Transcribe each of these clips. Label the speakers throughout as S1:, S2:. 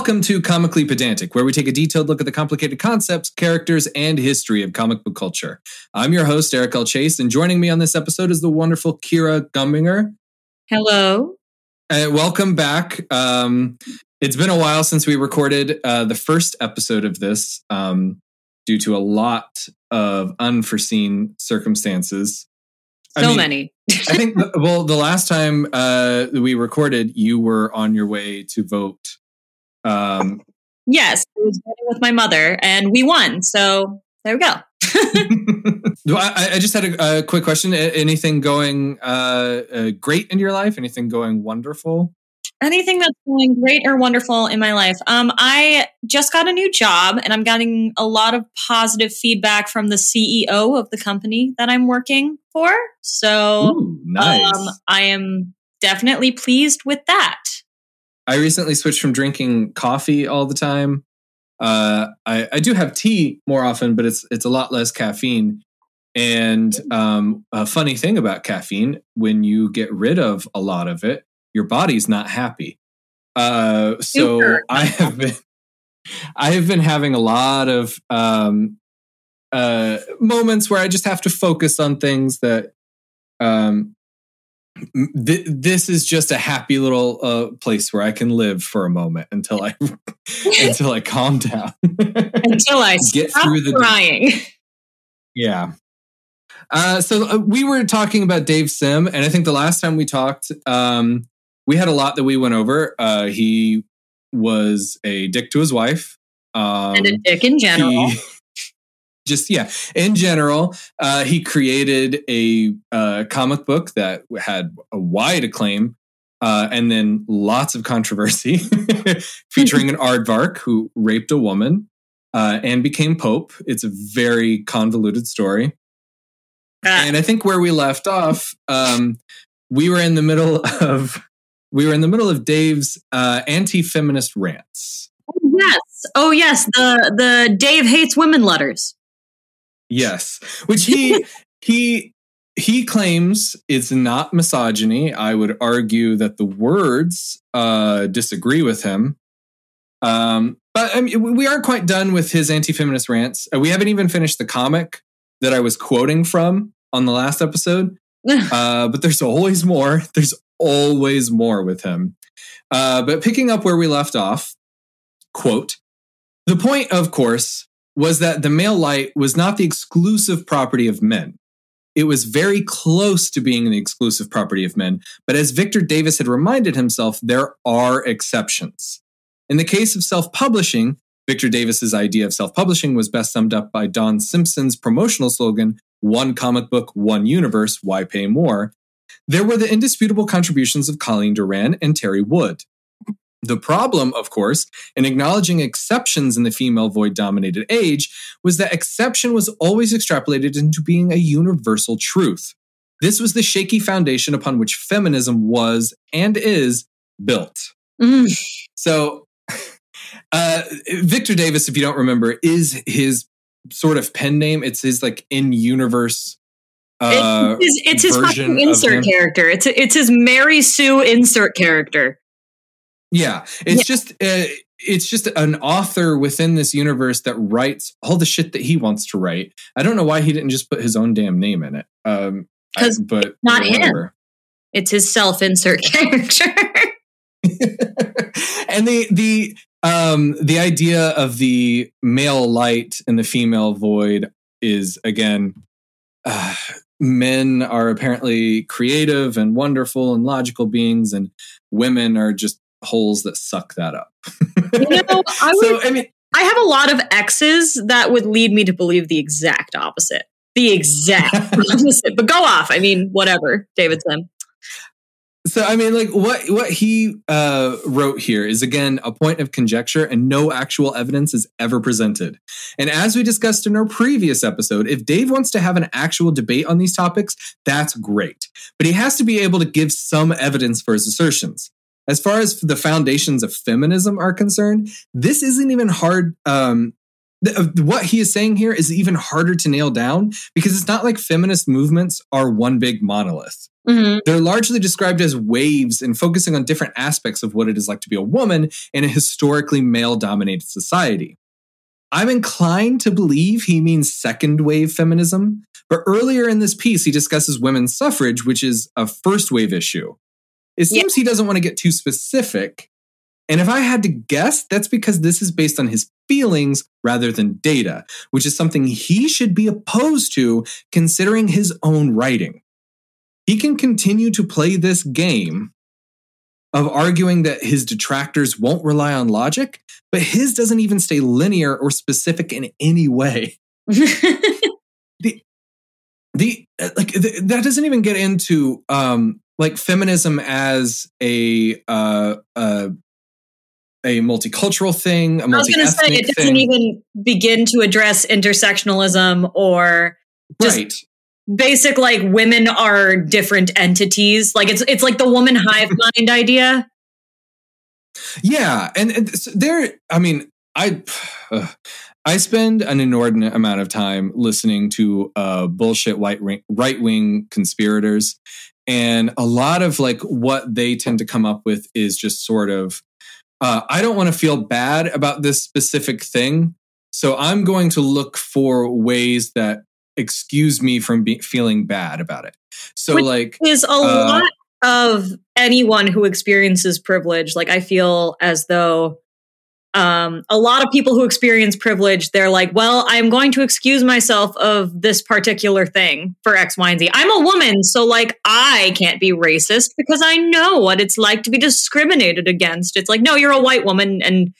S1: Welcome to Comically Pedantic, where we take a detailed look at the complicated concepts, characters, and history of comic book culture. I'm your host, Eric L. Chase, and joining me on this episode is the wonderful Kira Gumbinger.
S2: Hello.
S1: Uh, welcome back. Um, it's been a while since we recorded uh, the first episode of this um, due to a lot of unforeseen circumstances.
S2: So I mean, many.
S1: I think, well, the last time uh, we recorded, you were on your way to vote
S2: um, yes, I was with my mother, and we won. So there we go.
S1: I, I, just had a, a, quick question. Anything going uh, uh, great in your life? Anything going wonderful?
S2: Anything that's going great or wonderful in my life? Um, I just got a new job, and I'm getting a lot of positive feedback from the CEO of the company that I'm working for. So,
S1: Ooh, nice. um,
S2: I am definitely pleased with that.
S1: I recently switched from drinking coffee all the time. Uh, I, I do have tea more often, but it's it's a lot less caffeine. And um, a funny thing about caffeine, when you get rid of a lot of it, your body's not happy. Uh, so Super. I have been I have been having a lot of um, uh, moments where I just have to focus on things that um, th- this is just a happy little uh, place where I can live for a moment until I until I calm down.
S2: until I get through the crying.
S1: Yeah. Uh, so uh, we were talking about Dave Sim, and I think the last time we talked, um, we had a lot that we went over. Uh, he was a dick to his wife,
S2: um, and a dick in general. He,
S1: just yeah. In general uh, he created a uh, comic book that had a wide acclaim uh, and then lots of controversy featuring an aardvark who raped a woman uh, and became pope. It's a very convoluted story. Ah. and i think where we left off um, we were in the middle of we were in the middle of dave's uh, anti-feminist rants.
S2: Oh, yes. Oh yes. The the dave hates women letters
S1: Yes, which he he he claims it's not misogyny. I would argue that the words uh, disagree with him. Um, but I mean, we aren't quite done with his anti-feminist rants. Uh, we haven't even finished the comic that I was quoting from on the last episode. uh, but there's always more. There's always more with him. Uh, but picking up where we left off, quote, the point, of course, was that the male light was not the exclusive property of men. It was very close to being the exclusive property of men, but as Victor Davis had reminded himself, there are exceptions. In the case of self publishing, Victor Davis's idea of self publishing was best summed up by Don Simpson's promotional slogan one comic book, one universe, why pay more? There were the indisputable contributions of Colleen Doran and Teri Wood. The problem, of course, in acknowledging exceptions in the female void dominated age was that exception was always extrapolated into being a universal truth. This was the shaky foundation upon which feminism was and is built. Mm. So, uh, Victor Davis, if you don't remember, is his sort of pen name. It's his like in universe.
S2: Uh, it's his, it's his fucking insert character. It's it's his Mary Sue insert character.
S1: Yeah, it's yeah. just uh, it's just an author within this universe that writes all the shit that he wants to write. I don't know why he didn't just put his own damn name in it. Um,
S2: because but not whatever. him. It's his self-insert character.
S1: and the the um the idea of the male light and the female void is again uh, men are apparently creative and wonderful and logical beings and women are just holes that suck that up. you
S2: know, I would, so, I mean, I have a lot of X's that would lead me to believe the exact opposite. The exact opposite. But go off. I mean, whatever, Davidson.
S1: So I mean, like what what he uh, wrote here is again a point of conjecture, and no actual evidence is ever presented. And as we discussed in our previous episode, if Dave wants to have an actual debate on these topics, that's great. But he has to be able to give some evidence for his assertions as far as the foundations of feminism are concerned, this isn't even hard. Um, th- uh, what he is saying here is even harder to nail down because it's not like feminist movements are one big monolith. Mm-hmm. They're largely described as waves and focusing on different aspects of what it is like to be a woman in a historically male dominated society. I'm inclined to believe he means second wave feminism, but earlier in this piece, he discusses women's suffrage, which is a first wave issue. It seems yeah. he doesn't want to get too specific. And if I had to guess, that's because this is based on his feelings rather than data, which is something he should be opposed to considering his own writing. He can continue to play this game of arguing that his detractors won't rely on logic, but his doesn't even stay linear or specific in any way. the the like the, that doesn't even get into um like feminism as a uh uh a multicultural thing. A
S2: I was going to say it doesn't thing. even begin to address intersectionalism or just right basic like women are different entities. Like it's it's like the woman hive mind idea.
S1: Yeah, and, and there. I mean, I. Uh, I spend an inordinate amount of time listening to uh, bullshit white right wing conspirators, and a lot of like what they tend to come up with is just sort of, uh, I don't want to feel bad about this specific thing, so I'm going to look for ways that excuse me from be- feeling bad about it. So Which like
S2: is a uh, lot of anyone who experiences privilege. Like I feel as though um, a lot of people who experience privilege, they're like, well, I'm going to excuse myself of this particular thing for X, Y, and Z. I'm a woman, so like I can't be racist because I know what it's like to be discriminated against. It's like, no, you're a white woman and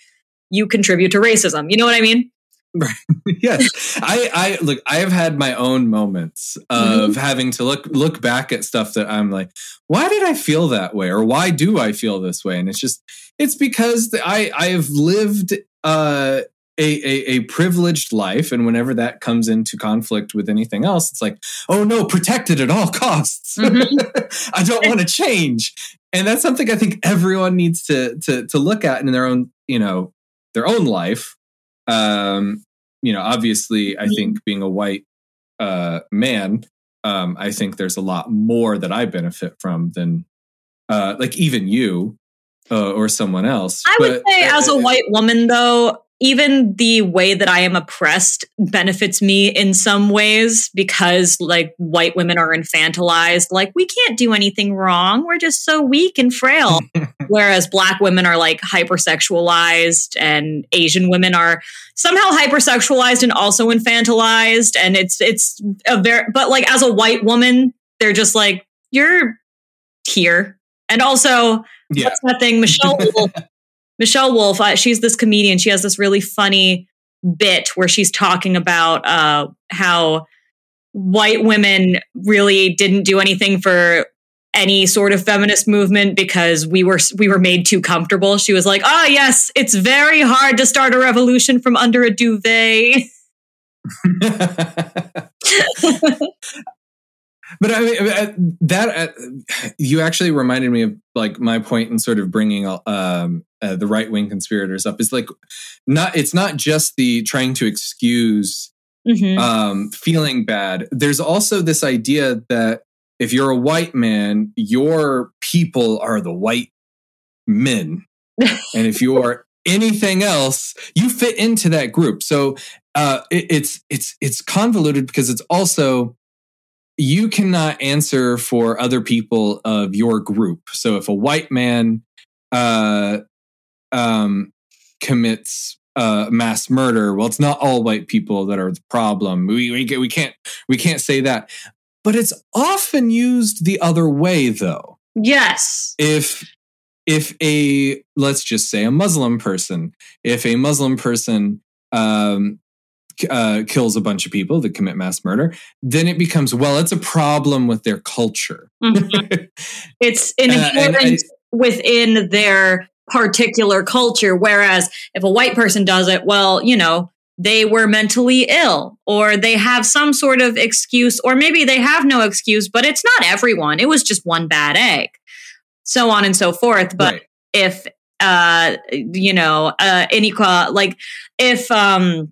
S2: you contribute to racism. You know what I mean?
S1: Right. yes. I, I look, I have had my own moments of mm-hmm. having to look look back at stuff that I'm like, why did I feel that way? Or why do I feel this way? And it's just it's because I I have lived uh a, a, a, privileged life. And whenever that comes into conflict with anything else, it's like, oh no, protected at all costs. Mm-hmm. I don't want to change. And that's something I think everyone needs to, to, to look at in their own, you know, their own life um, you know, obviously, I think being a white uh, man, um, I think there's a lot more that I benefit from than uh, like even you uh, or someone else.
S2: I but, would say, as a white woman, though, even the way that I am oppressed benefits me in some ways because like white women are infantilized. Like we can't do anything wrong. We're just so weak and frail. Whereas black women are like hypersexualized and Asian women are somehow hypersexualized and also infantilized. And it's, it's a very, but like as a white woman, they're just like, you're here. And also, yeah. what's that thing? Michelle Michelle Wolf, uh, she's this comedian. She has this really funny bit where she's talking about uh, how white women really didn't do anything for any sort of feminist movement because we were we were made too comfortable. She was like, "Oh yes, it's very hard to start a revolution from under a duvet."
S1: but I mean that uh, you actually reminded me of like my point in sort of bringing um, uh, the right wing conspirators up is like not it's not just the trying to excuse mm-hmm. um, feeling bad. There's also this idea that if you're a white man, your people are the white men, and if you are anything else, you fit into that group. So uh, it, it's it's it's convoluted because it's also you cannot answer for other people of your group. So if a white man uh, um, commits uh, mass murder, well, it's not all white people that are the problem. We, we we can't we can't say that, but it's often used the other way, though.
S2: Yes.
S1: If if a let's just say a Muslim person, if a Muslim person um, uh, kills a bunch of people that commit mass murder, then it becomes well, it's a problem with their culture.
S2: Mm-hmm. it's inherent uh, within their particular culture. Whereas if a white person does it, well, you know, they were mentally ill or they have some sort of excuse, or maybe they have no excuse, but it's not everyone. It was just one bad egg, so on and so forth. But right. if uh you know uh inequal like if um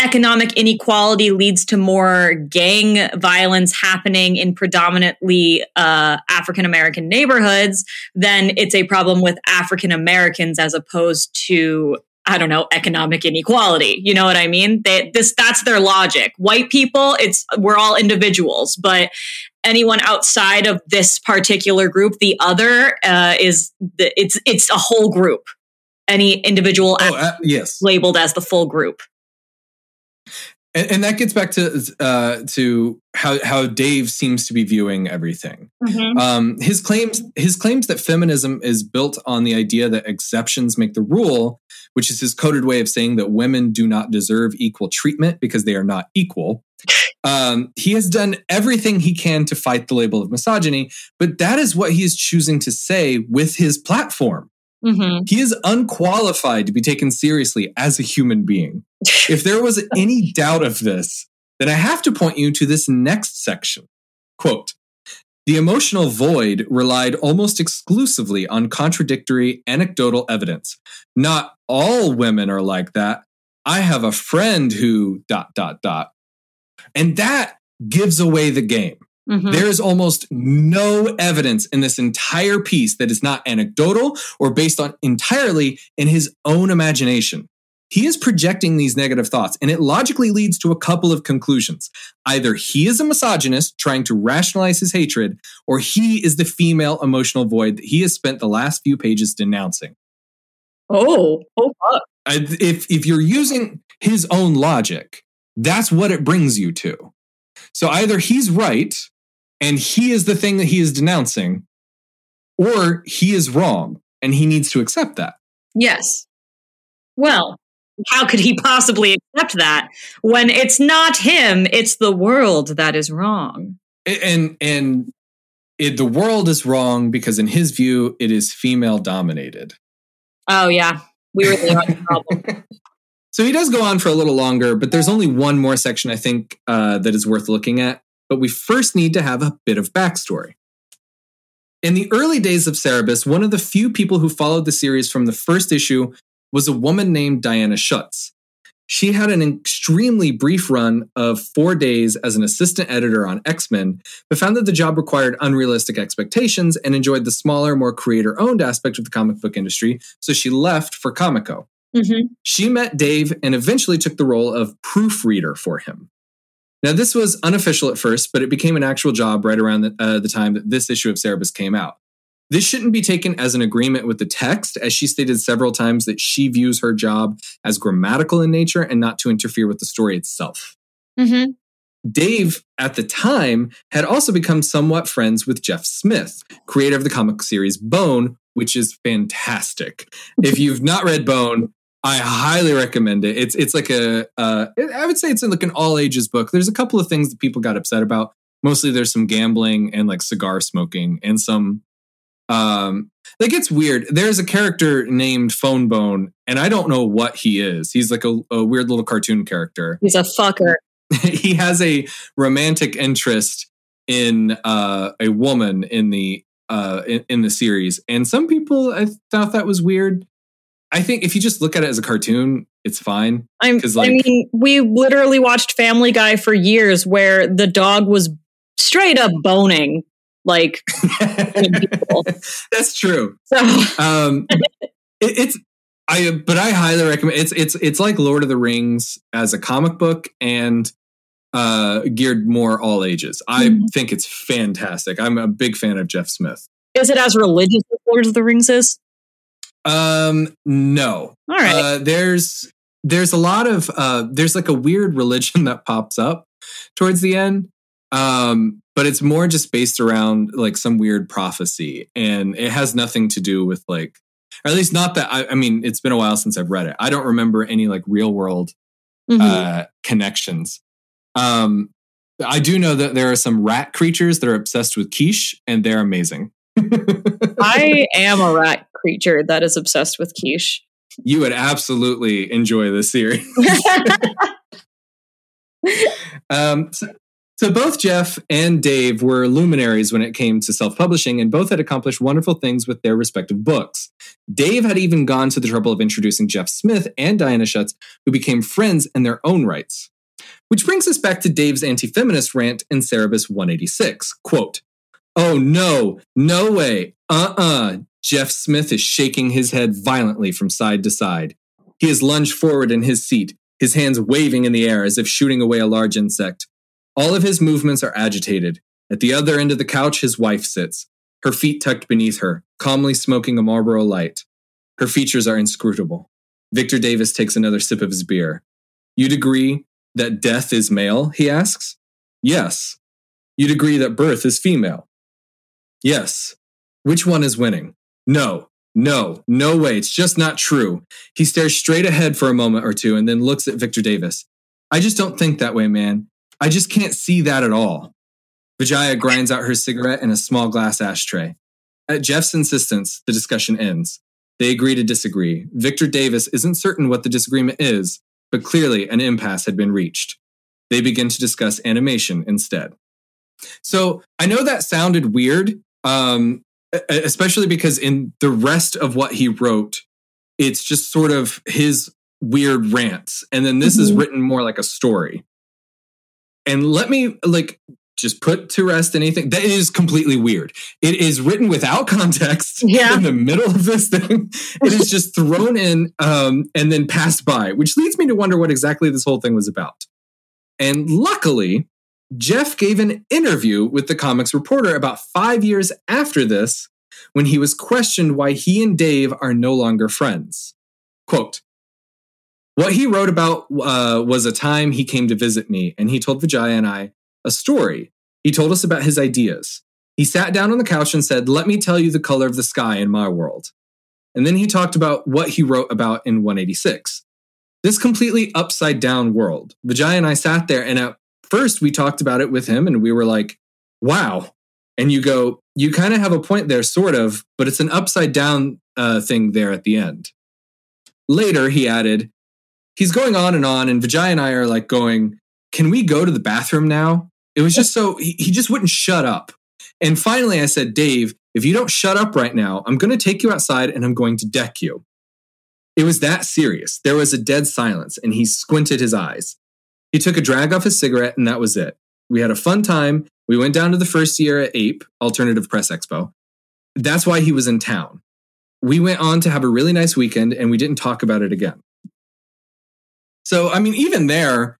S2: economic inequality leads to more gang violence happening in predominantly uh, African American neighborhoods, then it's a problem with African Americans as opposed to I don't know economic inequality. You know what I mean? They, this that's their logic. White people, it's we're all individuals, but anyone outside of this particular group, the other uh, is the, it's it's a whole group. Any individual
S1: oh, uh, yes
S2: labeled as the full group
S1: and, and that gets back to uh, to how how Dave seems to be viewing everything. Mm-hmm. Um, his claims his claims that feminism is built on the idea that exceptions make the rule, which is his coded way of saying that women do not deserve equal treatment because they are not equal. Um, he has done everything he can to fight the label of misogyny, but that is what he is choosing to say with his platform. Mm-hmm. He is unqualified to be taken seriously as a human being. if there was any doubt of this, then I have to point you to this next section. Quote, the emotional void relied almost exclusively on contradictory anecdotal evidence. Not all women are like that. I have a friend who dot dot dot. And that gives away the game. Mm-hmm. There is almost no evidence in this entire piece that is not anecdotal or based on entirely in his own imagination. He is projecting these negative thoughts, and it logically leads to a couple of conclusions. Either he is a misogynist trying to rationalize his hatred, or he is the female emotional void that he has spent the last few pages denouncing.
S2: Oh, oh, fuck.
S1: If, if you're using his own logic, that's what it brings you to. So either he's right and he is the thing that he is denouncing, or he is wrong and he needs to accept that.
S2: Yes. Well, how could he possibly accept that when it's not him, it's the world that is wrong?
S1: And and it, the world is wrong because in his view it is female dominated.
S2: Oh yeah, we are the problem.
S1: so he does go on for a little longer, but there's only one more section I think uh, that is worth looking at, but we first need to have a bit of backstory. In the early days of Cerebus, one of the few people who followed the series from the first issue was a woman named Diana Schutz. She had an extremely brief run of four days as an assistant editor on X Men, but found that the job required unrealistic expectations and enjoyed the smaller, more creator owned aspect of the comic book industry, so she left for Comico. Mm-hmm. She met Dave and eventually took the role of proofreader for him. Now, this was unofficial at first, but it became an actual job right around the, uh, the time that this issue of Cerebus came out. This shouldn't be taken as an agreement with the text, as she stated several times that she views her job as grammatical in nature and not to interfere with the story itself. Mm-hmm. Dave, at the time, had also become somewhat friends with Jeff Smith, creator of the comic series Bone, which is fantastic. if you've not read Bone, I highly recommend it. It's it's like a uh, I would say it's like an all ages book. There's a couple of things that people got upset about. Mostly, there's some gambling and like cigar smoking and some um like it's weird. There's a character named Phone Bone, and I don't know what he is. He's like a, a weird little cartoon character.
S2: He's a fucker.
S1: he has a romantic interest in uh, a woman in the uh, in, in the series, and some people I thought that was weird. I think if you just look at it as a cartoon, it's fine.
S2: I'm, like, I mean, we literally watched Family Guy for years where the dog was straight up boning like
S1: That's true. So. Um, it, it's I but I highly recommend it's it's it's like Lord of the Rings as a comic book and uh geared more all ages. I mm-hmm. think it's fantastic. I'm a big fan of Jeff Smith.
S2: Is it as religious as Lord of the Rings is?
S1: Um, no.
S2: All right.
S1: Uh, there's there's a lot of uh, there's like a weird religion that pops up towards the end. Um, but it's more just based around like some weird prophecy, and it has nothing to do with like, or at least not that. I, I mean, it's been a while since I've read it. I don't remember any like real world mm-hmm. uh, connections. Um, I do know that there are some rat creatures that are obsessed with quiche, and they're amazing.
S2: I am a rat creature that is obsessed with quiche.
S1: You would absolutely enjoy this series. um, so, So both Jeff and Dave were luminaries when it came to self-publishing, and both had accomplished wonderful things with their respective books. Dave had even gone to the trouble of introducing Jeff Smith and Diana Schutz, who became friends in their own rights. Which brings us back to Dave's anti-feminist rant in Cerebus 186. Quote, Oh no, no way, uh-uh. Jeff Smith is shaking his head violently from side to side. He has lunged forward in his seat, his hands waving in the air as if shooting away a large insect. All of his movements are agitated. At the other end of the couch, his wife sits, her feet tucked beneath her, calmly smoking a Marlboro light. Her features are inscrutable. Victor Davis takes another sip of his beer. You'd agree that death is male? He asks. Yes. You'd agree that birth is female? Yes. Which one is winning? No. No, no way. It's just not true. He stares straight ahead for a moment or two and then looks at Victor Davis. I just don't think that way, man. I just can't see that at all. Vijaya grinds out her cigarette in a small glass ashtray. At Jeff's insistence, the discussion ends. They agree to disagree. Victor Davis isn't certain what the disagreement is, but clearly an impasse had been reached. They begin to discuss animation instead. So I know that sounded weird, um, especially because in the rest of what he wrote, it's just sort of his weird rants. And then this mm-hmm. is written more like a story. And let me like just put to rest anything that is completely weird. It is written without context yeah. in the middle of this thing. It is just thrown in um, and then passed by, which leads me to wonder what exactly this whole thing was about. And luckily, Jeff gave an interview with the comics reporter about five years after this when he was questioned why he and Dave are no longer friends. Quote, what he wrote about uh, was a time he came to visit me, and he told Vijaya and I a story. He told us about his ideas. He sat down on the couch and said, Let me tell you the color of the sky in my world. And then he talked about what he wrote about in 186. This completely upside down world. Vijaya and I sat there, and at first we talked about it with him, and we were like, Wow. And you go, You kind of have a point there, sort of, but it's an upside down uh, thing there at the end. Later, he added, he's going on and on, and Vijay and I are like going, Can we go to the bathroom now? It was just so, he, he just wouldn't shut up. And finally, I said, Dave, if you don't shut up right now, I'm going to take you outside and I'm going to deck you. It was that serious. There was a dead silence, and he squinted his eyes. He took a drag off his cigarette, and that was it. We had a fun time. We went down to the first Sierra APE, Alternative Press Expo. That's why he was in town. We went on to have a really nice weekend, and we didn't talk about it again. So, I mean, even there,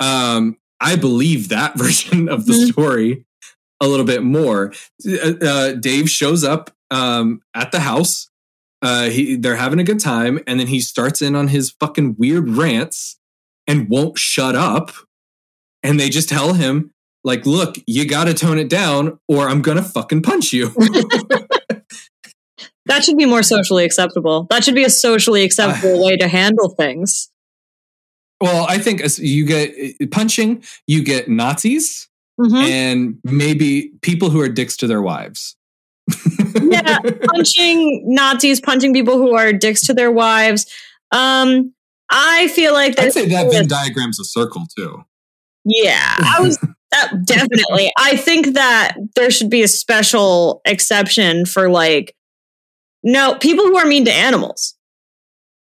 S1: um, I believe that version of the mm-hmm. story a little bit more. Uh, uh, Dave shows up um, at the house. Uh, he, they're having a good time, and then he starts in on his fucking weird rants and won't shut up. And they just tell him, like, look, you got to tone it down, or I'm gonna fucking punch you.
S3: that should be more socially acceptable. That should be a socially acceptable way to handle things.
S1: Well, I think as you get uh, punching, you get Nazis, mm-hmm. and maybe people who are dicks to their wives.
S3: yeah, punching Nazis, punching people who are dicks to their wives. Um, I feel like
S1: I'd say that Venn diagram's a circle too.
S3: Yeah, I was that definitely. I think that there should be a special exception for like no people who are mean to animals.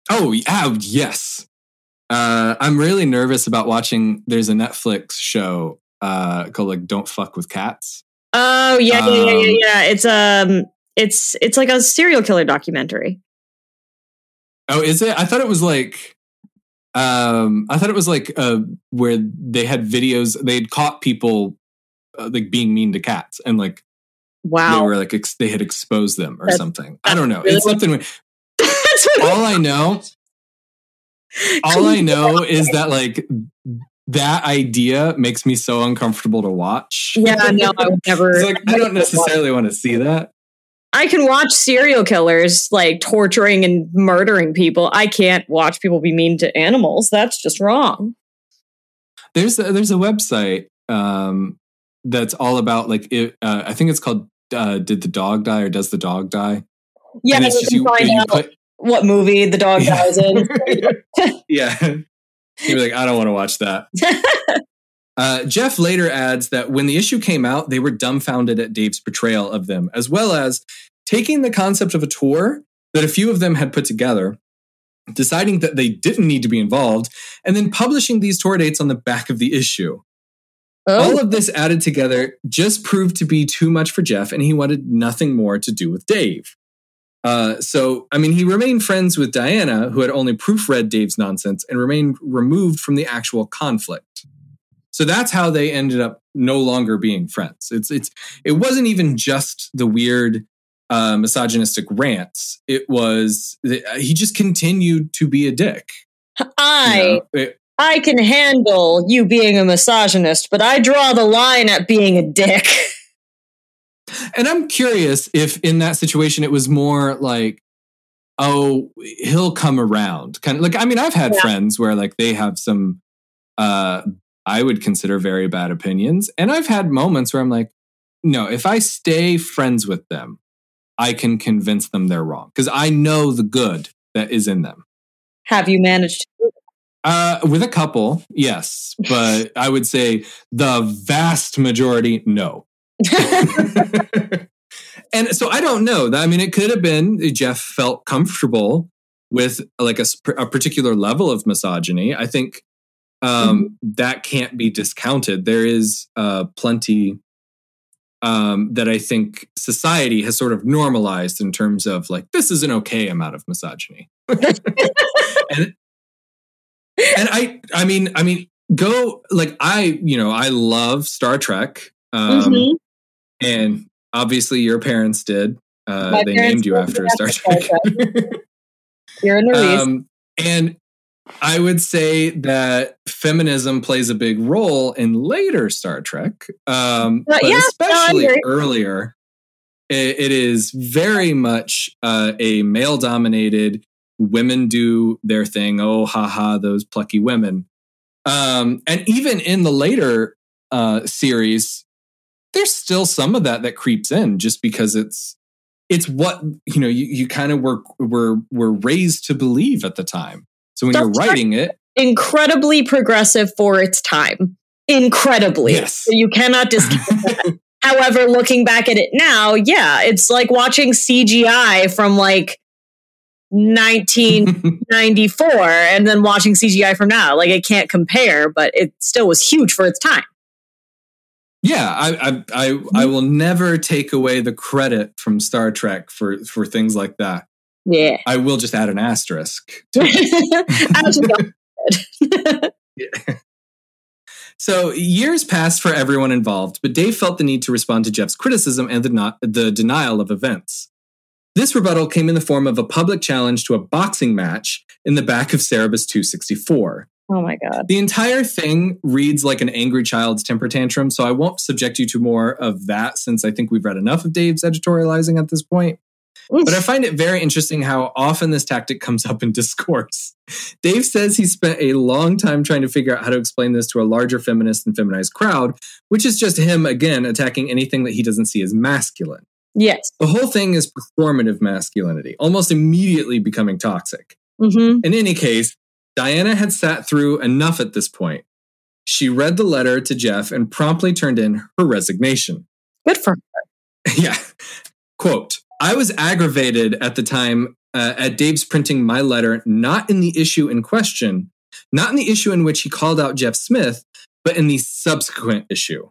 S1: Oh, yeah, yes. Uh, I'm really nervous about watching. There's a Netflix show uh, called like "Don't Fuck with Cats."
S3: Oh yeah, um, yeah, yeah, yeah, yeah. It's um, it's it's like a serial killer documentary.
S1: Oh, is it? I thought it was like, um, I thought it was like uh, where they had videos. They had caught people uh, like being mean to cats, and like,
S3: wow,
S1: they were like ex- they had exposed them or that's, something. I don't know. Really it's something. all I know all I know is that like that idea makes me so uncomfortable to watch.
S3: Yeah, no, I would never.
S1: like I don't necessarily want to see that.
S3: I can watch serial killers like torturing and murdering people. I can't watch people be mean to animals. That's just wrong.
S1: There's a, there's a website um, that's all about like it, uh, I think it's called uh, "Did the Dog Die" or "Does the Dog Die?"
S3: Yeah, and it's just you, you put what movie the dog yeah. dies in.
S1: yeah. You'd be like, I don't want to watch that. Uh, Jeff later adds that when the issue came out, they were dumbfounded at Dave's portrayal of them, as well as taking the concept of a tour that a few of them had put together, deciding that they didn't need to be involved, and then publishing these tour dates on the back of the issue. Oh. All of this added together just proved to be too much for Jeff, and he wanted nothing more to do with Dave. Uh, so, I mean, he remained friends with Diana, who had only proofread Dave's nonsense and remained removed from the actual conflict. So that's how they ended up no longer being friends. It's it's it wasn't even just the weird uh, misogynistic rants. It was he just continued to be a dick.
S2: I you know, it, I can handle you being a misogynist, but I draw the line at being a dick.
S1: And I'm curious if in that situation it was more like, oh, he'll come around. Kind of like I mean, I've had yeah. friends where like they have some uh I would consider very bad opinions. And I've had moments where I'm like, no, if I stay friends with them, I can convince them they're wrong because I know the good that is in them.
S2: Have you managed to?
S1: Uh, with a couple, yes, but I would say the vast majority, no. and so I don't know. I mean, it could have been Jeff felt comfortable with like a, a particular level of misogyny. I think um, mm-hmm. that can't be discounted. There is uh, plenty um, that I think society has sort of normalized in terms of like this is an okay amount of misogyny. and, and I, I mean, I mean, go like I, you know, I love Star Trek, um, mm-hmm. and obviously your parents did. Uh, they named you after Star Trek. You're in the um, and I would say that feminism plays a big role in later Star Trek, um, but yeah, especially earlier. It, it is very much uh, a male dominated, women do their thing. Oh, haha, those plucky women. Um, and even in the later uh, series, there's still some of that that creeps in just because it's it's what you know you, you kind of were were were raised to believe at the time so when you're writing it,
S2: incredibly progressive for its time. Incredibly. Yes. So you cannot discount that. However, looking back at it now, yeah, it's like watching CGI from like 1994 and then watching CGI from now. Like it can't compare, but it still was huge for its time.
S1: Yeah, I I I, I mm-hmm. will never take away the credit from Star Trek for for things like that.
S2: Yeah.
S1: I will just add an asterisk. So years passed for everyone involved, but Dave felt the need to respond to Jeff's criticism and the, not, the denial of events. This rebuttal came in the form of a public challenge to a boxing match in the back of Cerebus 264.
S2: Oh my God.
S1: The entire thing reads like an angry child's temper tantrum, so I won't subject you to more of that since I think we've read enough of Dave's editorializing at this point. But I find it very interesting how often this tactic comes up in discourse. Dave says he spent a long time trying to figure out how to explain this to a larger feminist and feminized crowd, which is just him, again, attacking anything that he doesn't see as masculine.
S2: Yes.
S1: The whole thing is performative masculinity, almost immediately becoming toxic. Mm-hmm. In any case, Diana had sat through enough at this point. She read the letter to Jeff and promptly turned in her resignation.
S2: Good for her.
S1: yeah. Quote I was aggravated at the time uh, at Dave's printing my letter, not in the issue in question, not in the issue in which he called out Jeff Smith, but in the subsequent issue,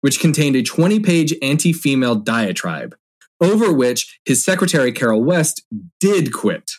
S1: which contained a 20 page anti female diatribe, over which his secretary, Carol West, did quit.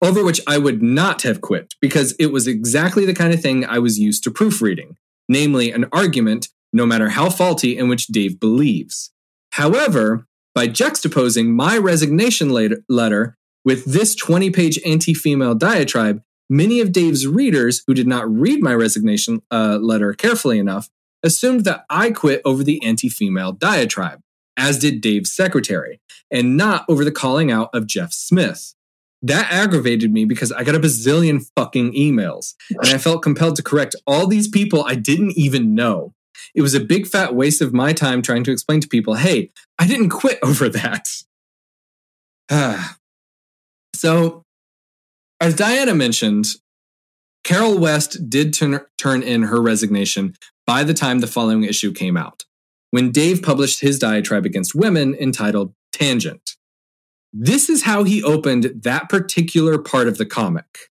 S1: Over which I would not have quit because it was exactly the kind of thing I was used to proofreading, namely an argument, no matter how faulty, in which Dave believes. However, by juxtaposing my resignation letter with this 20 page anti female diatribe, many of Dave's readers who did not read my resignation uh, letter carefully enough assumed that I quit over the anti female diatribe, as did Dave's secretary, and not over the calling out of Jeff Smith. That aggravated me because I got a bazillion fucking emails, and I felt compelled to correct all these people I didn't even know. It was a big fat waste of my time trying to explain to people, hey, I didn't quit over that. so, as Diana mentioned, Carol West did turn, turn in her resignation by the time the following issue came out, when Dave published his diatribe against women entitled Tangent. This is how he opened that particular part of the comic.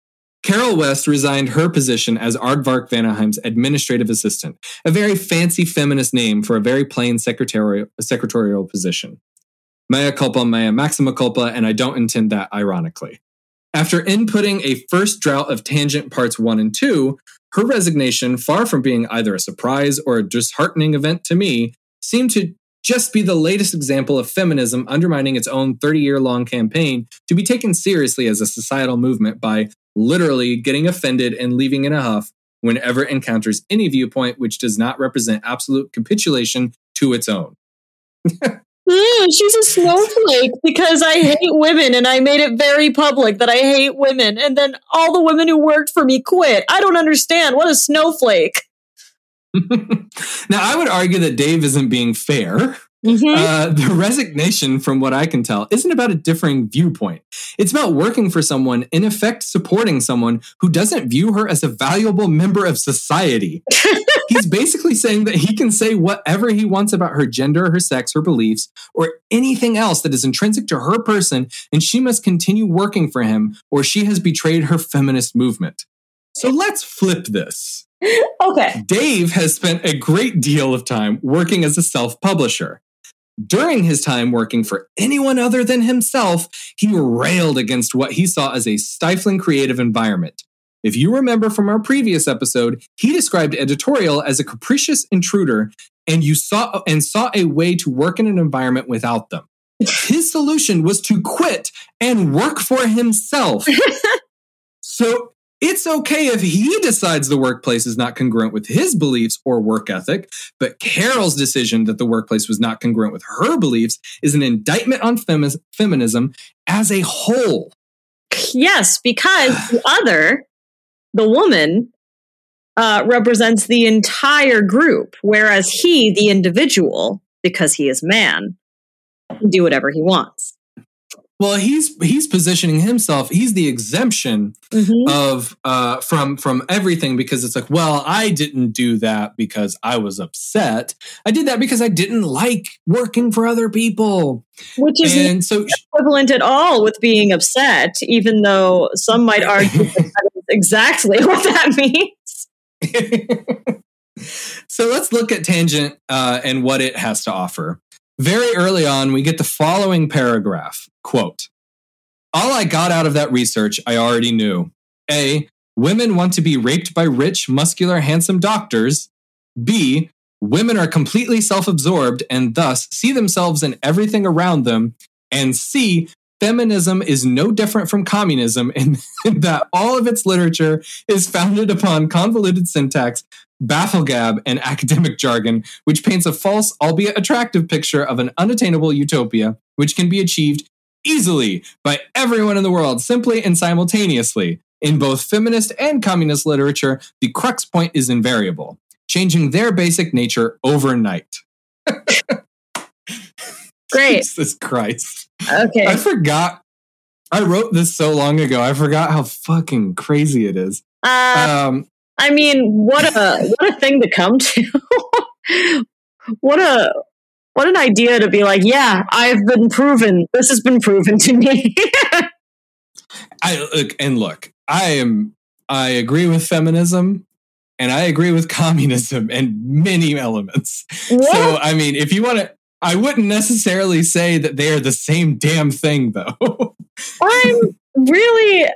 S1: Carol West resigned her position as Aardvark Vanaheim's administrative assistant, a very fancy feminist name for a very plain secretarial, secretarial position. Mea culpa, mea maxima culpa, and I don't intend that ironically. After inputting a first drought of tangent parts one and two, her resignation, far from being either a surprise or a disheartening event to me, seemed to just be the latest example of feminism undermining its own 30 year long campaign to be taken seriously as a societal movement by literally getting offended and leaving in a huff whenever it encounters any viewpoint which does not represent absolute capitulation to its own.
S2: Mm, she's a snowflake because I hate women and I made it very public that I hate women. And then all the women who worked for me quit. I don't understand. What a snowflake.
S1: now, I would argue that Dave isn't being fair. Mm-hmm. Uh, the resignation, from what I can tell, isn't about a differing viewpoint. It's about working for someone, in effect, supporting someone who doesn't view her as a valuable member of society. He's basically saying that he can say whatever he wants about her gender, her sex, her beliefs, or anything else that is intrinsic to her person, and she must continue working for him, or she has betrayed her feminist movement. So let's flip this.
S2: Okay.
S1: Dave has spent a great deal of time working as a self publisher. During his time working for anyone other than himself, he railed against what he saw as a stifling creative environment. If you remember from our previous episode, he described editorial as a capricious intruder and you saw and saw a way to work in an environment without them. His solution was to quit and work for himself. so it's okay if he decides the workplace is not congruent with his beliefs or work ethic, but Carol's decision that the workplace was not congruent with her beliefs is an indictment on femi- feminism as a whole.
S2: Yes, because the other, the woman, uh, represents the entire group, whereas he, the individual, because he is man, can do whatever he wants.
S1: Well, he's he's positioning himself. He's the exemption mm-hmm. of uh, from from everything because it's like, well, I didn't do that because I was upset. I did that because I didn't like working for other people,
S2: which is and so equivalent at all with being upset. Even though some might argue that, that is exactly what that means.
S1: so let's look at tangent uh, and what it has to offer. Very early on, we get the following paragraph quote, All I got out of that research, I already knew. A, women want to be raped by rich, muscular, handsome doctors. B, women are completely self absorbed and thus see themselves in everything around them. And C, feminism is no different from communism in that all of its literature is founded upon convoluted syntax, bafflegab, and academic jargon, which paints a false, albeit attractive picture of an unattainable utopia, which can be achieved easily by everyone in the world, simply and simultaneously. In both feminist and communist literature, the crux point is invariable, changing their basic nature overnight.
S2: Great.
S1: Jesus Christ.
S2: Okay.
S1: I forgot. I wrote this so long ago. I forgot how fucking crazy it is.
S2: Uh, um, I mean, what a what a thing to come to. what a what an idea to be like, yeah, I've been proven. This has been proven to me.
S1: I look and look. I am. I agree with feminism, and I agree with communism and many elements. What? So, I mean, if you want to, I wouldn't necessarily say that they are the same damn thing, though.
S2: I'm really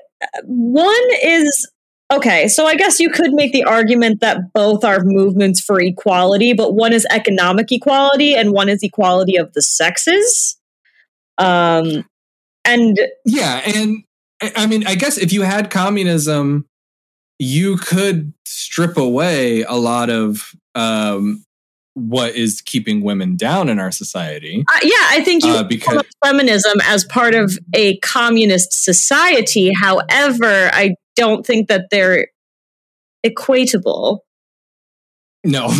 S2: one is Okay, so I guess you could make the argument that both are movements for equality, but one is economic equality and one is equality of the sexes. Um, and
S1: yeah, and I mean, I guess if you had communism, you could strip away a lot of um, what is keeping women down in our society.
S2: Uh, yeah, I think you uh, because feminism as part of a communist society. However, I don't think that they're equatable.
S1: No.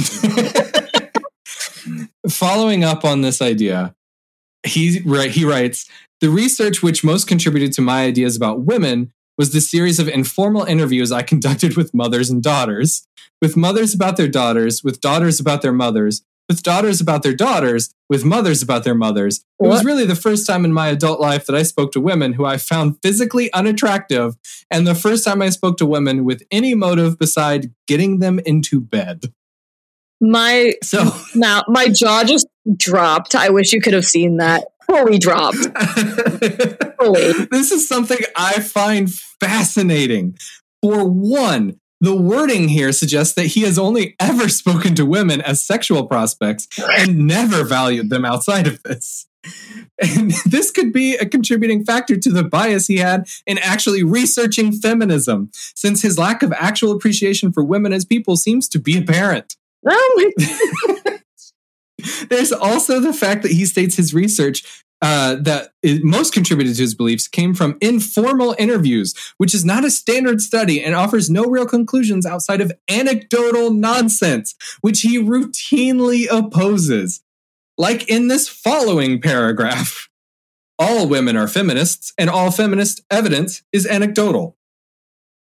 S1: Following up on this idea, he, he writes The research which most contributed to my ideas about women was the series of informal interviews I conducted with mothers and daughters, with mothers about their daughters, with daughters about their mothers, with daughters about their daughters, with mothers about their mothers. It was really the first time in my adult life that I spoke to women who I found physically unattractive, and the first time I spoke to women with any motive beside getting them into bed.
S2: My
S1: So
S2: now my jaw just dropped. I wish you could have seen that. Fully dropped. Fully.
S1: this is something I find fascinating. For one, the wording here suggests that he has only ever spoken to women as sexual prospects and never valued them outside of this. And this could be a contributing factor to the bias he had in actually researching feminism, since his lack of actual appreciation for women as people seems to be apparent.
S2: Oh my
S1: There's also the fact that he states his research uh, that most contributed to his beliefs came from informal interviews, which is not a standard study and offers no real conclusions outside of anecdotal nonsense, which he routinely opposes. Like in this following paragraph all women are feminists, and all feminist evidence is anecdotal.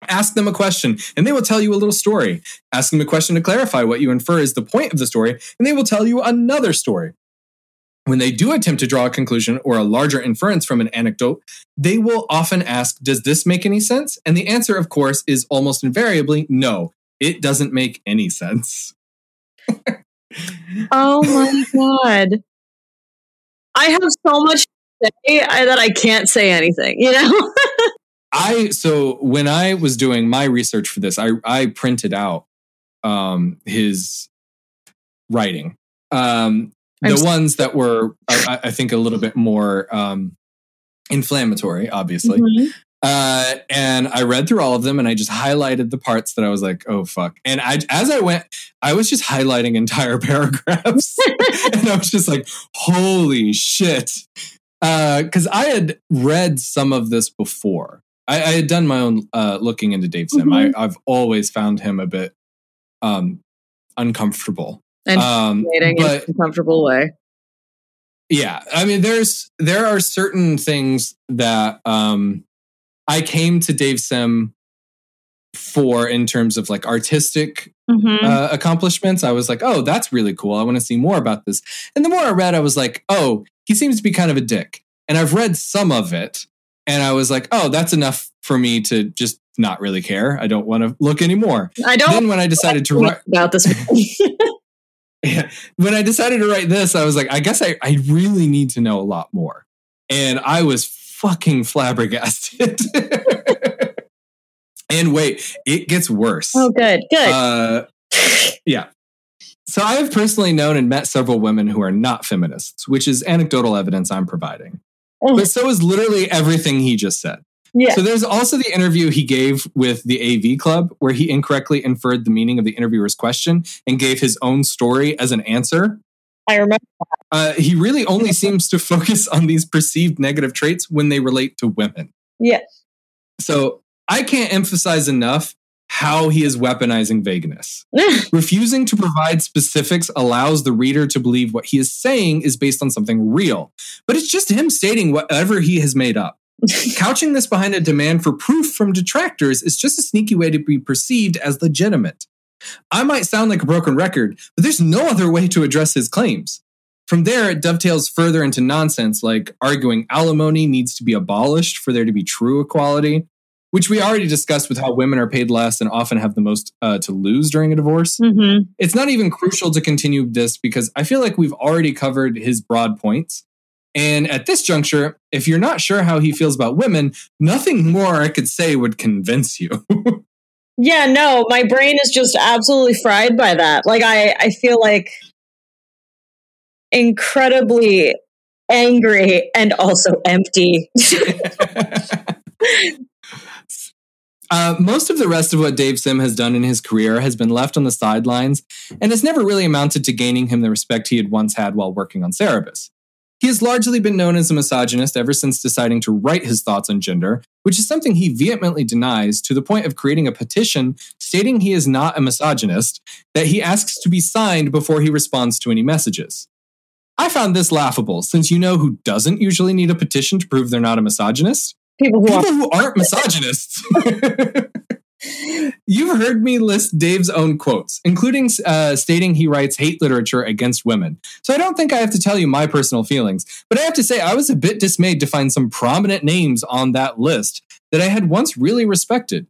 S1: Ask them a question, and they will tell you a little story. Ask them a question to clarify what you infer is the point of the story, and they will tell you another story. When they do attempt to draw a conclusion or a larger inference from an anecdote, they will often ask, Does this make any sense? And the answer, of course, is almost invariably no, it doesn't make any sense.
S2: Oh my god. I have so much to say that I can't say anything, you know?
S1: I so when I was doing my research for this, I I printed out um his writing. Um the
S2: I'm
S1: ones that were I, I think a little bit more um inflammatory, obviously.
S2: Mhm.
S1: Uh, and I read through all of them and I just highlighted the parts that I was like, oh fuck. And I as I went, I was just highlighting entire paragraphs. and I was just like, holy shit. Uh, because I had read some of this before. I, I had done my own uh looking into Dave Sim.
S2: Mhm.
S1: I, I've always found him a bit um uncomfortable.
S2: And
S1: Um
S2: dating in
S1: but
S2: a comfortable way.
S1: yeah i mean there's there are certain things that um i came to dave sim for in terms of like artistic
S2: Mhm.
S1: uh, accomplishments i was like oh that's really cool i want to see more about this and the more i read i was like oh he seems to be kind of a dick and i've read some of it and i was like oh that's enough for me to just not really care i don't want to look anymore
S2: I don't
S1: then when i decided to write
S2: about this.
S1: when I decided to write this, I was like, I guess I, I really need to know a lot more. And I was fucking flabbergasted. and wait, it gets worse.
S2: oh, good, good.
S1: Uh, yeah. So I have personally known and met several women who are not feminists, which is anecdotal evidence I'm providing.
S2: Oh,
S1: But so is literally everything he just said.
S2: Yeah.
S1: So there's also the interview he gave with the AV Club, where he incorrectly inferred the meaning of the interviewer's question and gave his own story as an answer.
S2: I remember.
S1: Uh, he really only seems to focus on these perceived negative traits when they relate to women.
S2: Yes.
S1: So I can't emphasize enough how he is weaponizing vagueness. Refusing to provide specifics allows the reader to believe what he is saying is based on something real, but it's just him stating whatever he has made up. Couching this behind a demand for proof from detractors is just a sneaky way to be perceived as legitimate. I might sound like a broken record, but there's no other way to address his claims. From there, it dovetails further into nonsense like arguing alimony needs to be abolished for there to be true equality, which we already discussed with how women are paid less and often have the most uh, to lose during a divorce.
S2: Mhm.
S1: It's not even crucial to continue this because I feel like we've already covered his broad points. And at this juncture, if you're not sure how he feels about women, nothing more I could say would convince you.
S2: Yeah, no, my brain is just absolutely fried by that. Like I, I feel like incredibly angry and also empty.
S1: Uh, most of the rest of what Dave Sim has done in his career has been left on the sidelines and has never really amounted to gaining him the respect he had once had while working on Cerebus. He has largely been known as a misogynist ever since deciding to write his thoughts on gender, which is something he vehemently denies to the point of creating a petition stating he is not a misogynist that he asks to be signed before he responds to any messages. I found this laughable since you know who doesn't usually need a petition to prove they're not a misogynist?
S2: People who,
S1: people
S2: are-
S1: who aren't misogynists. You've heard me list Dave's own quotes, including uh, stating he writes hate literature against women. So I don't think I have to tell you my personal feelings, but I have to say I was a bit dismayed to find some prominent names on that list that I had once really respected.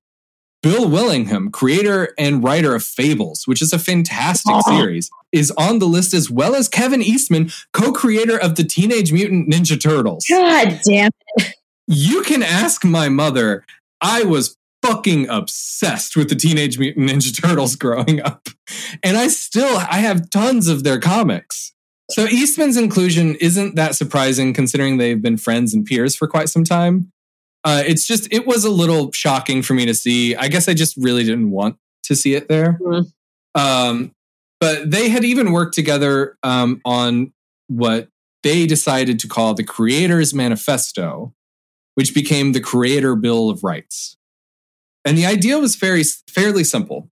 S1: Bill Willingham, creator and writer of Fables, which is a fantastic
S2: Oh.
S1: series, is on the list as well as Kevin Eastman, co creator of the Teenage Mutant Ninja Turtles.
S2: God damn it.
S1: You can ask my mother. I was fucking obsessed with the Teenage Mutant Ninja Turtles growing up. And I still I have tons of their comics. So Eastman's inclusion isn't that surprising considering they've been friends and peers for quite some time. Uh, it's just it was a little shocking for me to see. I guess I just really didn't want to see it there.
S2: Mhm.
S1: Um, but they had even worked together um, on what they decided to call the Creators Manifesto, which became the Creator Bill of Rights. And the idea was very, fairly simple.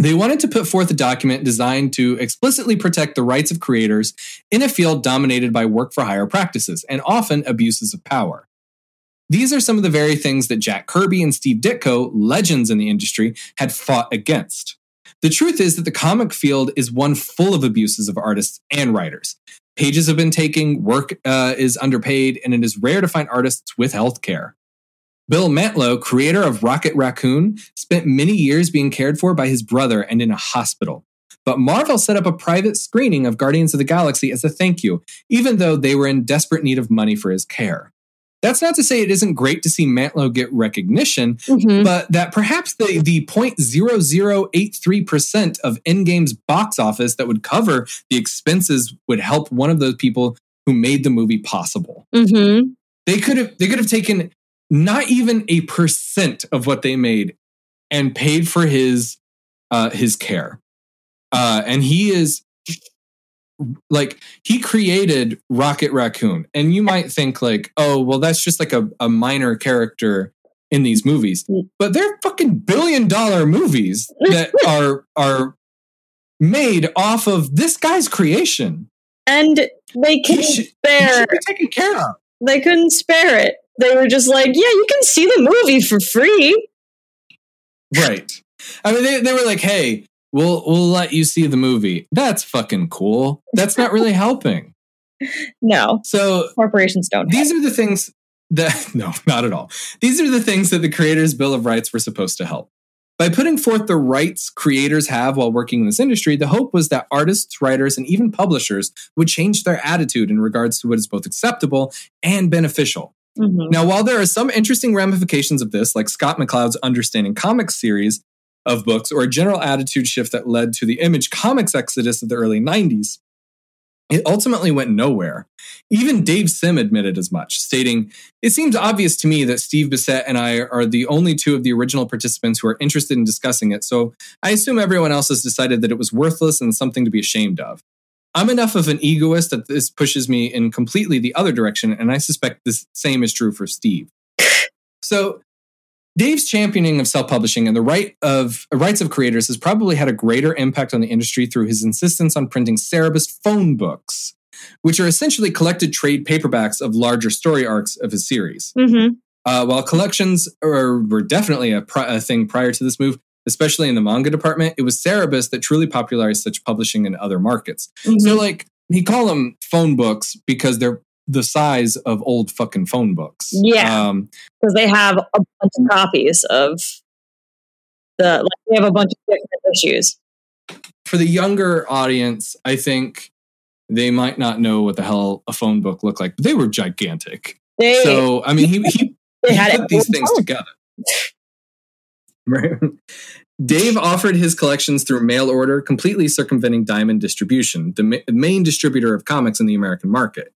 S1: They wanted to put forth a document designed to explicitly protect the rights of creators in a field dominated by work for hire practices and often abuses of power. These are some of the very things that Jack Kirby and Steve Ditko, legends in the industry, had fought against. The truth is that the comic field is one full of abuses of artists and writers. Pages have been taken, work uh, is underpaid, and it is rare to find artists with health care. Bill Mantlo, creator of Rocket Raccoon, spent many years being cared for by his brother and in a hospital. But Marvel set up a private screening of Guardians of the Galaxy as a thank you, even though they were in desperate need of money for his care. That's not to say it isn't great to see Mantlo get recognition,
S2: Mhm.
S1: but that perhaps the, the 0.0083% of Endgame's box office that would cover the expenses would help one of those people who made the movie possible.
S2: Mm-hmm.
S1: They could have they could have taken not even a percent of what they made and paid for his uh his care. Uh and he is like he created Rocket Raccoon. And you might think like, oh, well, that's just like a, a minor character in these movies. But they're fucking billion dollar movies that are are made off of this guy's creation.
S2: And they
S1: He
S2: couldn't
S1: should,
S2: spare.
S1: taken care of.
S2: They couldn't spare it. They were just like, yeah, you can see the movie for free.
S1: Right. I mean, they, they were like, hey, we'll we'll let you see the movie. That's fucking cool. That's not really helping.
S2: No,
S1: So
S2: corporations don't.
S1: these are the things that no, not at all. These are the things that the Creators Bill of Rights were supposed to help. By putting forth the rights creators have while working in this industry, the hope was that artists, writers, and even publishers would change their attitude in regards to what is both acceptable and beneficial.
S2: Mhm.
S1: Now, while there are some interesting ramifications of this, like Scott McCloud's Understanding Comics series of books, or a general attitude shift that led to the Image Comics exodus of the early 90s, it ultimately went nowhere. Even Dave Sim admitted as much, stating, It seems obvious to me that Steve Bissette and I are the only two of the original participants who are interested in discussing it, so I assume everyone else has decided that it was worthless and something to be ashamed of. I'm enough of an egoist that this pushes me in completely the other direction, and I suspect the same is true for Steve. So, Dave's championing of self-publishing and the right of rights of creators has probably had a greater impact on the industry through his insistence on printing Cerebus phone books, which are essentially collected trade paperbacks of larger story arcs of his series.
S2: Mhm.
S1: Uh, while collections are, were definitely a, pri- a thing prior to this move, especially in the manga department, it was Cerebus that truly popularized such publishing in other markets.
S2: Mhm.
S1: So, like, he call them phone books because they're the size of old fucking phone books.
S2: Yeah.
S1: Um,
S2: because they have a bunch of copies of the like they have a bunch of different issues.
S1: for the younger audience, I think they might not know what the hell a phone book looked like, but they were gigantic.
S2: They
S1: So, I mean, he, he he
S2: had
S1: put these things
S2: phone.
S1: together. Right. Dave offered his collections through mail order, completely circumventing Diamond Distribution, the ma- main distributor of comics in the American market.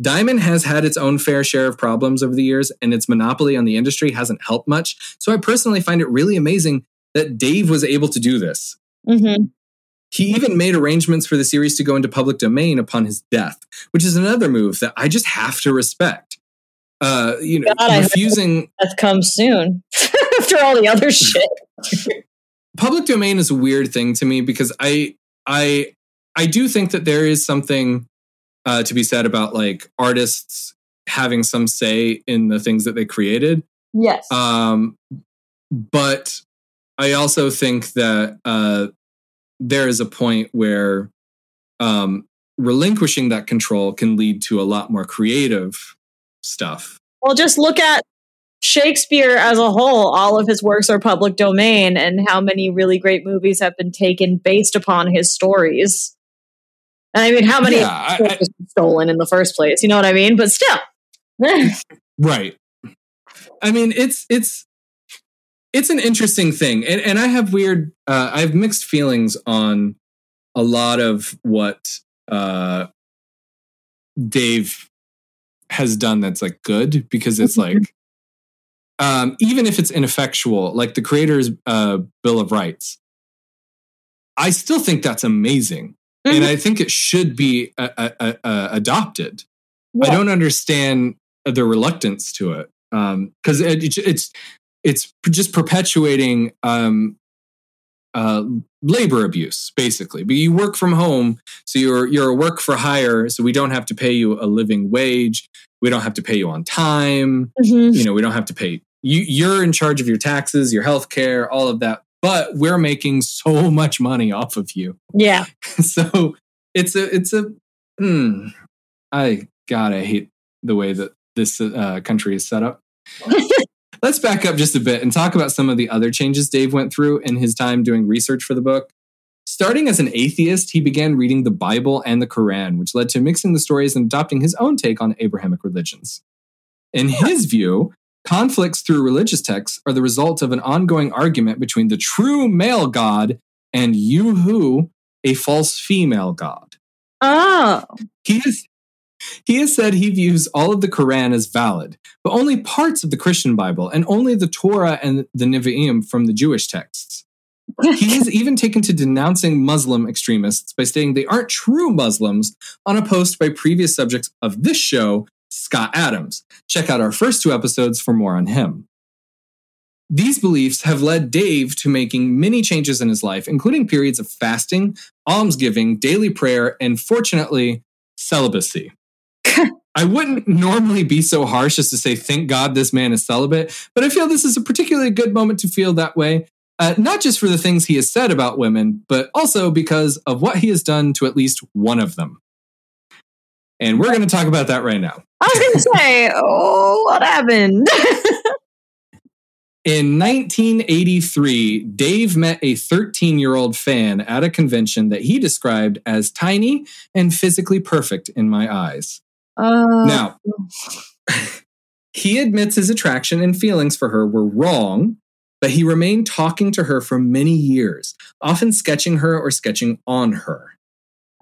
S1: Diamond has had its own fair share of problems over the years, and its monopoly on the industry hasn't helped much. So I personally find it really amazing that Dave was able to do this.
S2: Mhm.
S1: He even made arrangements for the series to go into public domain upon his death, which is another move that I just have to respect. Uh, you know,
S2: God,
S1: refusing
S2: That comes soon after all the other shit.
S1: public domain is a weird thing to me because I I I do think that there is something uh, to be said about like artists having some say in the things that they created.
S2: Yes.
S1: Um, but I also think that uh, there is a point where um, relinquishing that control can lead to a lot more creative stuff.
S2: Well, just look at Shakespeare as a whole. All of his works are public domain, and how many really great movies have been taken based upon his stories. And I mean, how many
S1: Yeah, I- I-
S2: stolen in the first place? You know what I mean? But still.
S1: Right. I mean, it's it's it's an interesting thing, and and I have weird, uh, I have mixed feelings on a lot of what uh, Dave has done. That's like good because it's
S2: Mhm.
S1: like, um, even if it's ineffectual, like the creator's uh, Bill of Rights, I still think that's amazing, and I think it should be uh, uh, uh, uh, adopted. I don't understand the reluctance to it because it, it's it's just perpetuating um, uh, labor abuse, basically. But you work from home, so you're you're a work for hire, so we don't have to pay you a living wage. We don't have to pay you on time.
S2: Mhm.
S1: You know, we don't have to pay you. You're in charge of your taxes, your health care, all of that. But we're making so much money off of you
S2: Yeah.
S1: so it's a it's a hmm, i god i hate the way that this uh, country is set up let's back up just a bit and talk about some of the other changes dave went through in his time doing research for the book starting as an atheist he began reading the bible and the quran which led to mixing the stories and adopting his own take on abrahamic religions in his view conflicts through religious texts are the result of an ongoing argument between the true male god and Yuhu, a false female god.
S2: Oh.
S1: He is he has said he views all of the Quran as valid, but only parts of the Christian Bible and only the Torah and the Nevi'im from the Jewish texts. He has even taken to denouncing Muslim extremists by stating they aren't true Muslims on a post by previous subjects of this show, Scott Adams. Check out our first two episodes for more on him. These beliefs have led Dave to making many changes in his life, including periods of fasting, almsgiving, daily prayer, and fortunately, celibacy. I wouldn't normally be so harsh as to say, thank God this man is celibate, but I feel this is a particularly good moment to feel that way. Uh, not just for the things he has said about women, but also because of what he has done to at least one of them. And we're going to talk about that right now.
S2: I was going to say, oh, what happened?
S1: In 1983, Dave met a 13 year old fan at a convention that he described as tiny and physically perfect in my eyes.
S2: Uh,
S1: Now, he admits his attraction and feelings for her were wrong, but he remained talking to her for many years, often sketching her or sketching on her.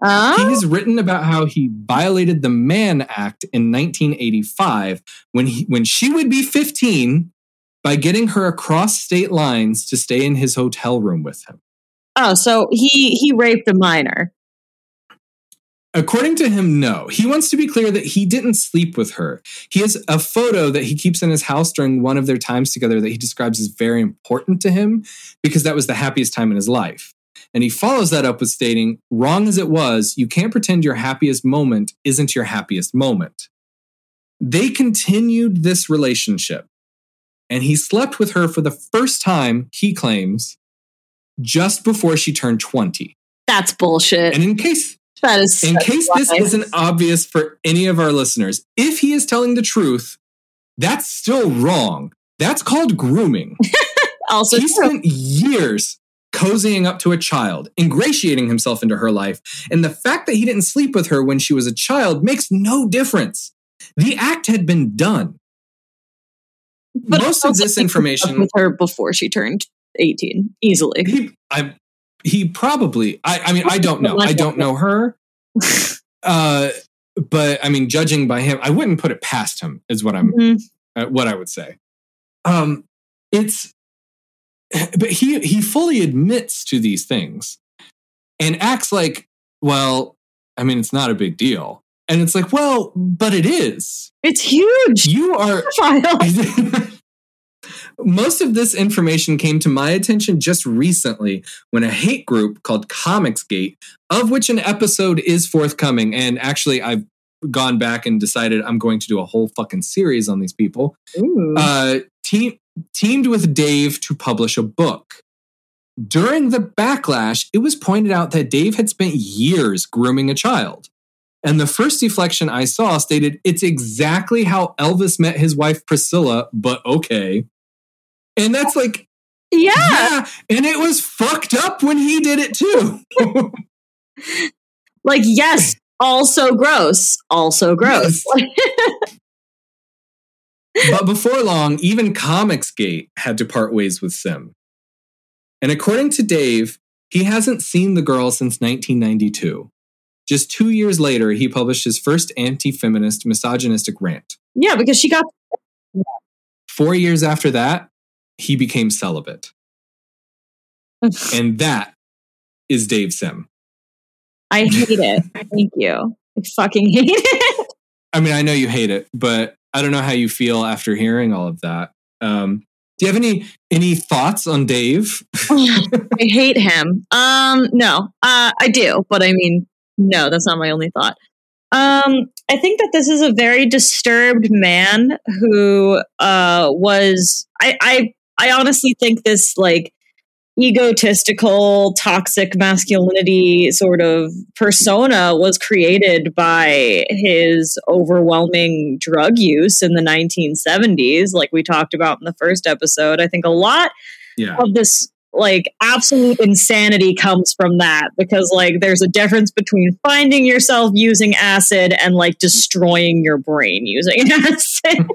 S2: Uh,
S1: He has written about how he violated the Mann Act in 1985 when he, when she would be 15 by getting her across state lines to stay in his hotel room with him.
S2: oh, so he he raped a minor.
S1: According to him, no. He wants to be clear that he didn't sleep with her. He has a photo that he keeps in his house during one of their times together that he describes as very important to him because that was the happiest time in his life. And he follows that up with stating, wrong as it was, you can't pretend your happiest moment isn't your happiest moment. They continued this relationship, and he slept with her for the first time, he claims, just before she turned 20.
S2: That's bullshit.
S1: And in case
S2: that is
S1: in case this isn't obvious for any of our listeners, if he is telling the truth, that's still wrong. That's called grooming.
S2: also
S1: he
S2: true.
S1: spent years cozying up to a child, ingratiating himself into her life. And the fact that he didn't sleep with her when she was a child makes no difference. The act had been done.
S2: But
S1: Most of this
S2: he hooked up
S1: information
S2: with her before she turned eighteen, easily.
S1: he I he probably I I mean I don't know. I don't know her. Uh but I mean judging by him, I wouldn't put it past him is what I'm
S2: Mhm.
S1: uh, what I would say. Um, it's, but he he fully admits to these things, and acts like, well, I mean, it's not a big deal, and it's like, well, but it is.
S2: It's huge.
S1: You are. Most of this information came to my attention just recently when a hate group called Comicsgate, of which an episode is forthcoming, and actually, I've gone back and decided I'm going to do a whole fucking series on these people. Uh, team, teamed with Dave to publish a book. During the backlash, it was pointed out that Dave had spent years grooming a child. And the first deflection I saw stated it's exactly how Elvis met his wife Priscilla, but okay. And that's like,
S2: yeah.
S1: yeah. And it was fucked up when he did it too.
S2: like, yes, also gross. Also gross.
S1: but before long, even Comicsgate had to part ways with Sim. And according to Dave, he hasn't seen the girl since 1992. Just two years later, he published his first anti feminist, misogynistic rant.
S2: Yeah, because she got.
S1: Four years after that, he became celibate. and that is Dave Sim.
S2: I hate it. Thank you. I fucking hate it.
S1: I mean, I know you hate it, but I don't know how you feel after hearing all of that. Um, do you have any any thoughts on Dave?
S2: I hate him. Um, no, uh, I do, but I mean, no, that's not my only thought. Um, I think that this is a very disturbed man who uh, was. I, I I honestly think this like egotistical, toxic masculinity sort of persona was created by his overwhelming drug use in the 1970s, like we talked about in the first episode. I think a lot
S1: yeah.
S2: of this like absolute insanity comes from that because like there's a difference between finding yourself using acid and like destroying your brain using acid.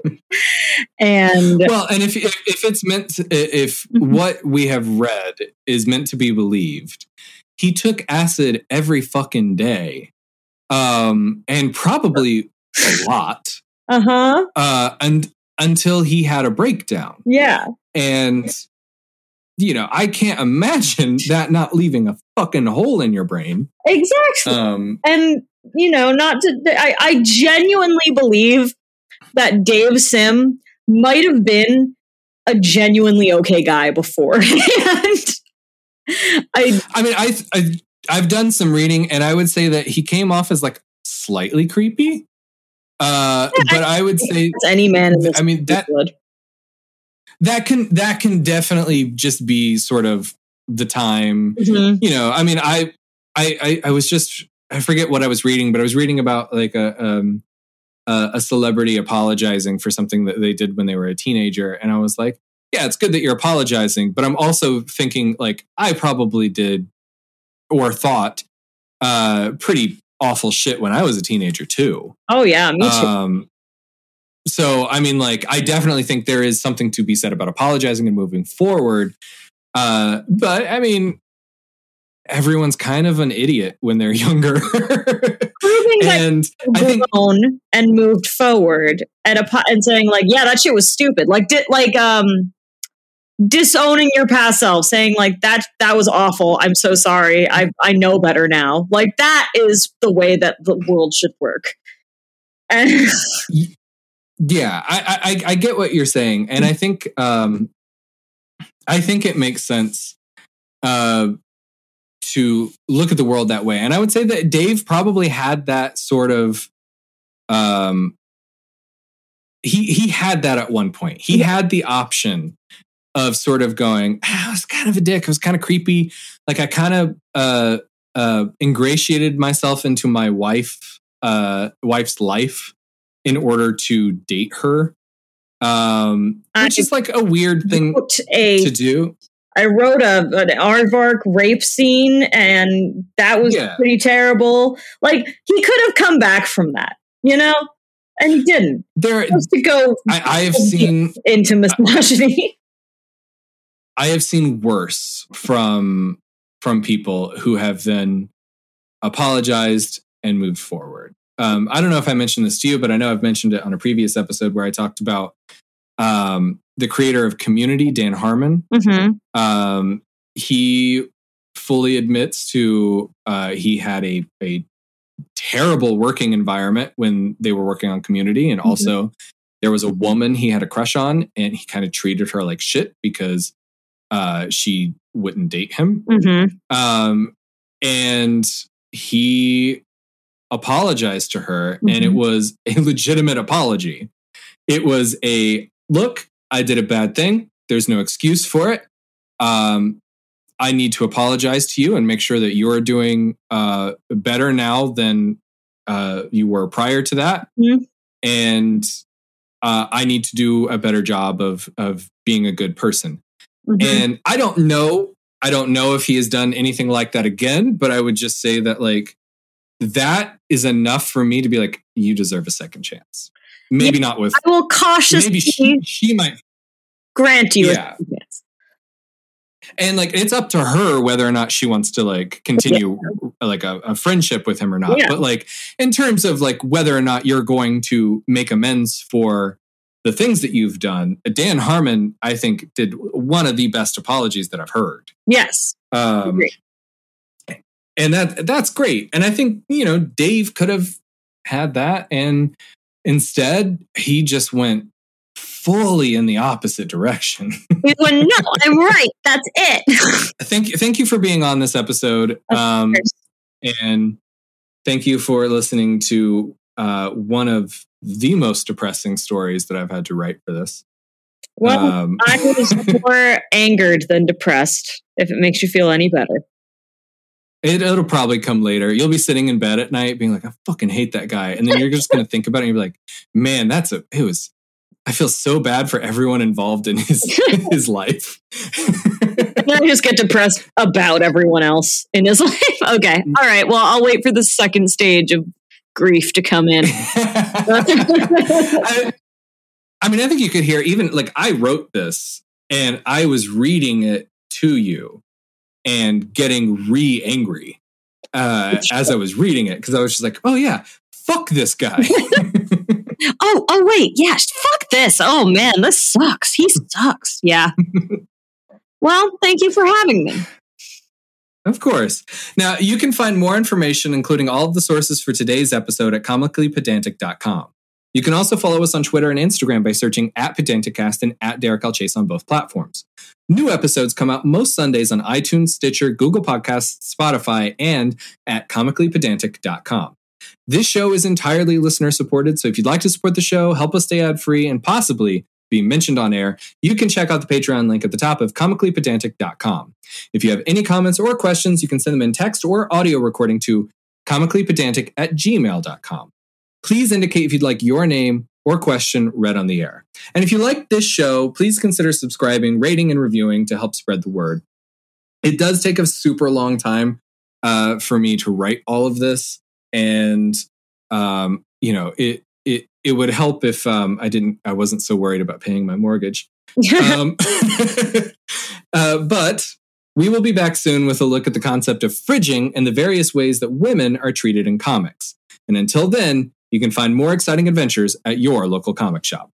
S2: And
S1: well and if if, if it's meant to, if mm-hmm. what we have read is meant to be believed he took acid every fucking day um and probably a lot
S2: uh-huh.
S1: uh and until he had a breakdown.
S2: Yeah.
S1: And you know, I can't imagine that not leaving a fucking hole in your brain.
S2: Exactly.
S1: Um,
S2: and you know, not to, I, I genuinely believe that Dave Sim might have been a genuinely okay guy before. and I,
S1: I mean, I, I, I've done some reading, and I would say that he came off as like slightly creepy. Uh, yeah, but I, I would say
S2: any man.
S1: I mean that. Would that can that can definitely just be sort of the time.
S2: Mm-hmm.
S1: You know, I mean, I, I I I was just I forget what I was reading, but I was reading about like a um a, a celebrity apologizing for something that they did when they were a teenager, and I was like, yeah, it's good that you're apologizing, but I'm also thinking like I probably did or thought uh pretty awful shit when I was a teenager too.
S2: Oh yeah, me too.
S1: Um, so i mean like i definitely think there is something to be said about apologizing and moving forward. Uh, but i mean everyone's kind of an idiot when they're younger.
S2: Proving and I think and moved forward at a and saying like yeah that shit was stupid. Like did like um disowning your past self saying like that that was awful. I'm so sorry. I i know better now. Like that is the way that the world should work. And
S1: yeah I, I i get what you're saying and i think um i think it makes sense uh to look at the world that way and i would say that dave probably had that sort of um he he had that at one point. He yeah. had the option of sort of going ah, i was kind of a dick. I was kind of creepy. Like i kind of uh uh ingratiated myself into my wife uh wife's life in order to date her, um, which I is like a weird thing a, to do.
S2: I wrote a an aardvark rape scene, and that was yeah. pretty terrible. Like he could have come back from that, you know, and he didn't.
S1: There,
S2: to go.
S1: I, I have seen
S2: into misogyny.
S1: I have seen worse from from people who have then apologized and moved forward. Um, I don't know if I mentioned this to you, but I know I've mentioned it on a previous episode where I talked about um, the creator of Community, Dan Harmon.
S2: Mm-hmm.
S1: Um, he fully admits to uh, he had a, a terrible working environment when they were working on Community, and mm-hmm. also there was a woman he had a crush on, and he kind of treated her like shit because uh, she wouldn't date him.
S2: Mm-hmm.
S1: Um, and he apologized to her mm-hmm. and it mm-hmm. was a legitimate apology. It was a look, I did a bad thing. There's no excuse for it. Um, I need to apologize to you and make sure that you're doing uh, better now than uh, you were prior to that. Mm-hmm. And uh, I need to do a better job of of being a good person. Mm-hmm. And I don't know, I don't know if he has done anything like that again, but I would just say that like that is enough for me to be like, you deserve a second chance. Maybe yeah, not with.
S2: I will cautiously.
S1: Maybe she, she might
S2: grant you.
S1: Yeah. And like it's up to her whether or not she wants to like continue yeah. like a, a, friendship with him or not. Yeah. But like in terms of like whether or not you're going to make amends for the things that you've done, Dan Harmon, I think, did one of the best apologies that I've heard.
S2: Yes.
S1: Um, and that that's great. And I think you know Dave could have had that, and instead he just went fully in the opposite direction.
S2: went, "No, I'm right. That's it."
S1: thank you, thank you for being on this episode, um, and thank you for listening to uh, one of the most depressing stories that I've had to write for this.
S2: Well, um, I was more angered than depressed. If it makes you feel any better.
S1: It, will probably come later. You'll be sitting in bed at night being like, I fucking hate that guy. And then you're just going to think about it and you're like, man, that's a, it was, I feel so bad for everyone involved in his, his life.
S2: Then I just get depressed about everyone else in his life. Okay. Mm. All right. Well, I'll wait for the second stage of grief to come in.
S1: I, I mean, I think you could hear even like I wrote this and I was reading it to you and getting re angry uh, as I was reading it because I was just like, oh yeah, fuck this guy.
S2: oh, oh wait, yeah, fuck this. Oh man, this sucks. He sucks. Yeah. well, thank you for having me.
S1: Of course. Now, you can find more information, including all of the sources for today's episode, at comicallypedantic.com. You can also follow us on Twitter and Instagram by searching at Pedanticast and at Derek L. Chase on both platforms. New episodes come out most Sundays on iTunes, Stitcher, Google Podcasts, Spotify, and at comicallypedantic.com. This show is entirely listener supported, so if you'd like to support the show, help us stay ad free, and possibly be mentioned on air, you can check out the Patreon link at the top of comicallypedantic.com. If you have any comments or questions, you can send them in text or audio recording to comicallypedantic at gmail.com please indicate if you'd like your name or question read on the air. And if you like this show, please consider subscribing, rating, and reviewing to help spread the word. It does take a super long time uh, for me to write all of this, and um, you know, it it it would help if um, I didn't, I wasn't so worried about paying my mortgage. um, uh, but we will be back soon with a look at the concept of fridging and the various ways that women are treated in comics. And until then, you can find more exciting adventures at your local comic shop.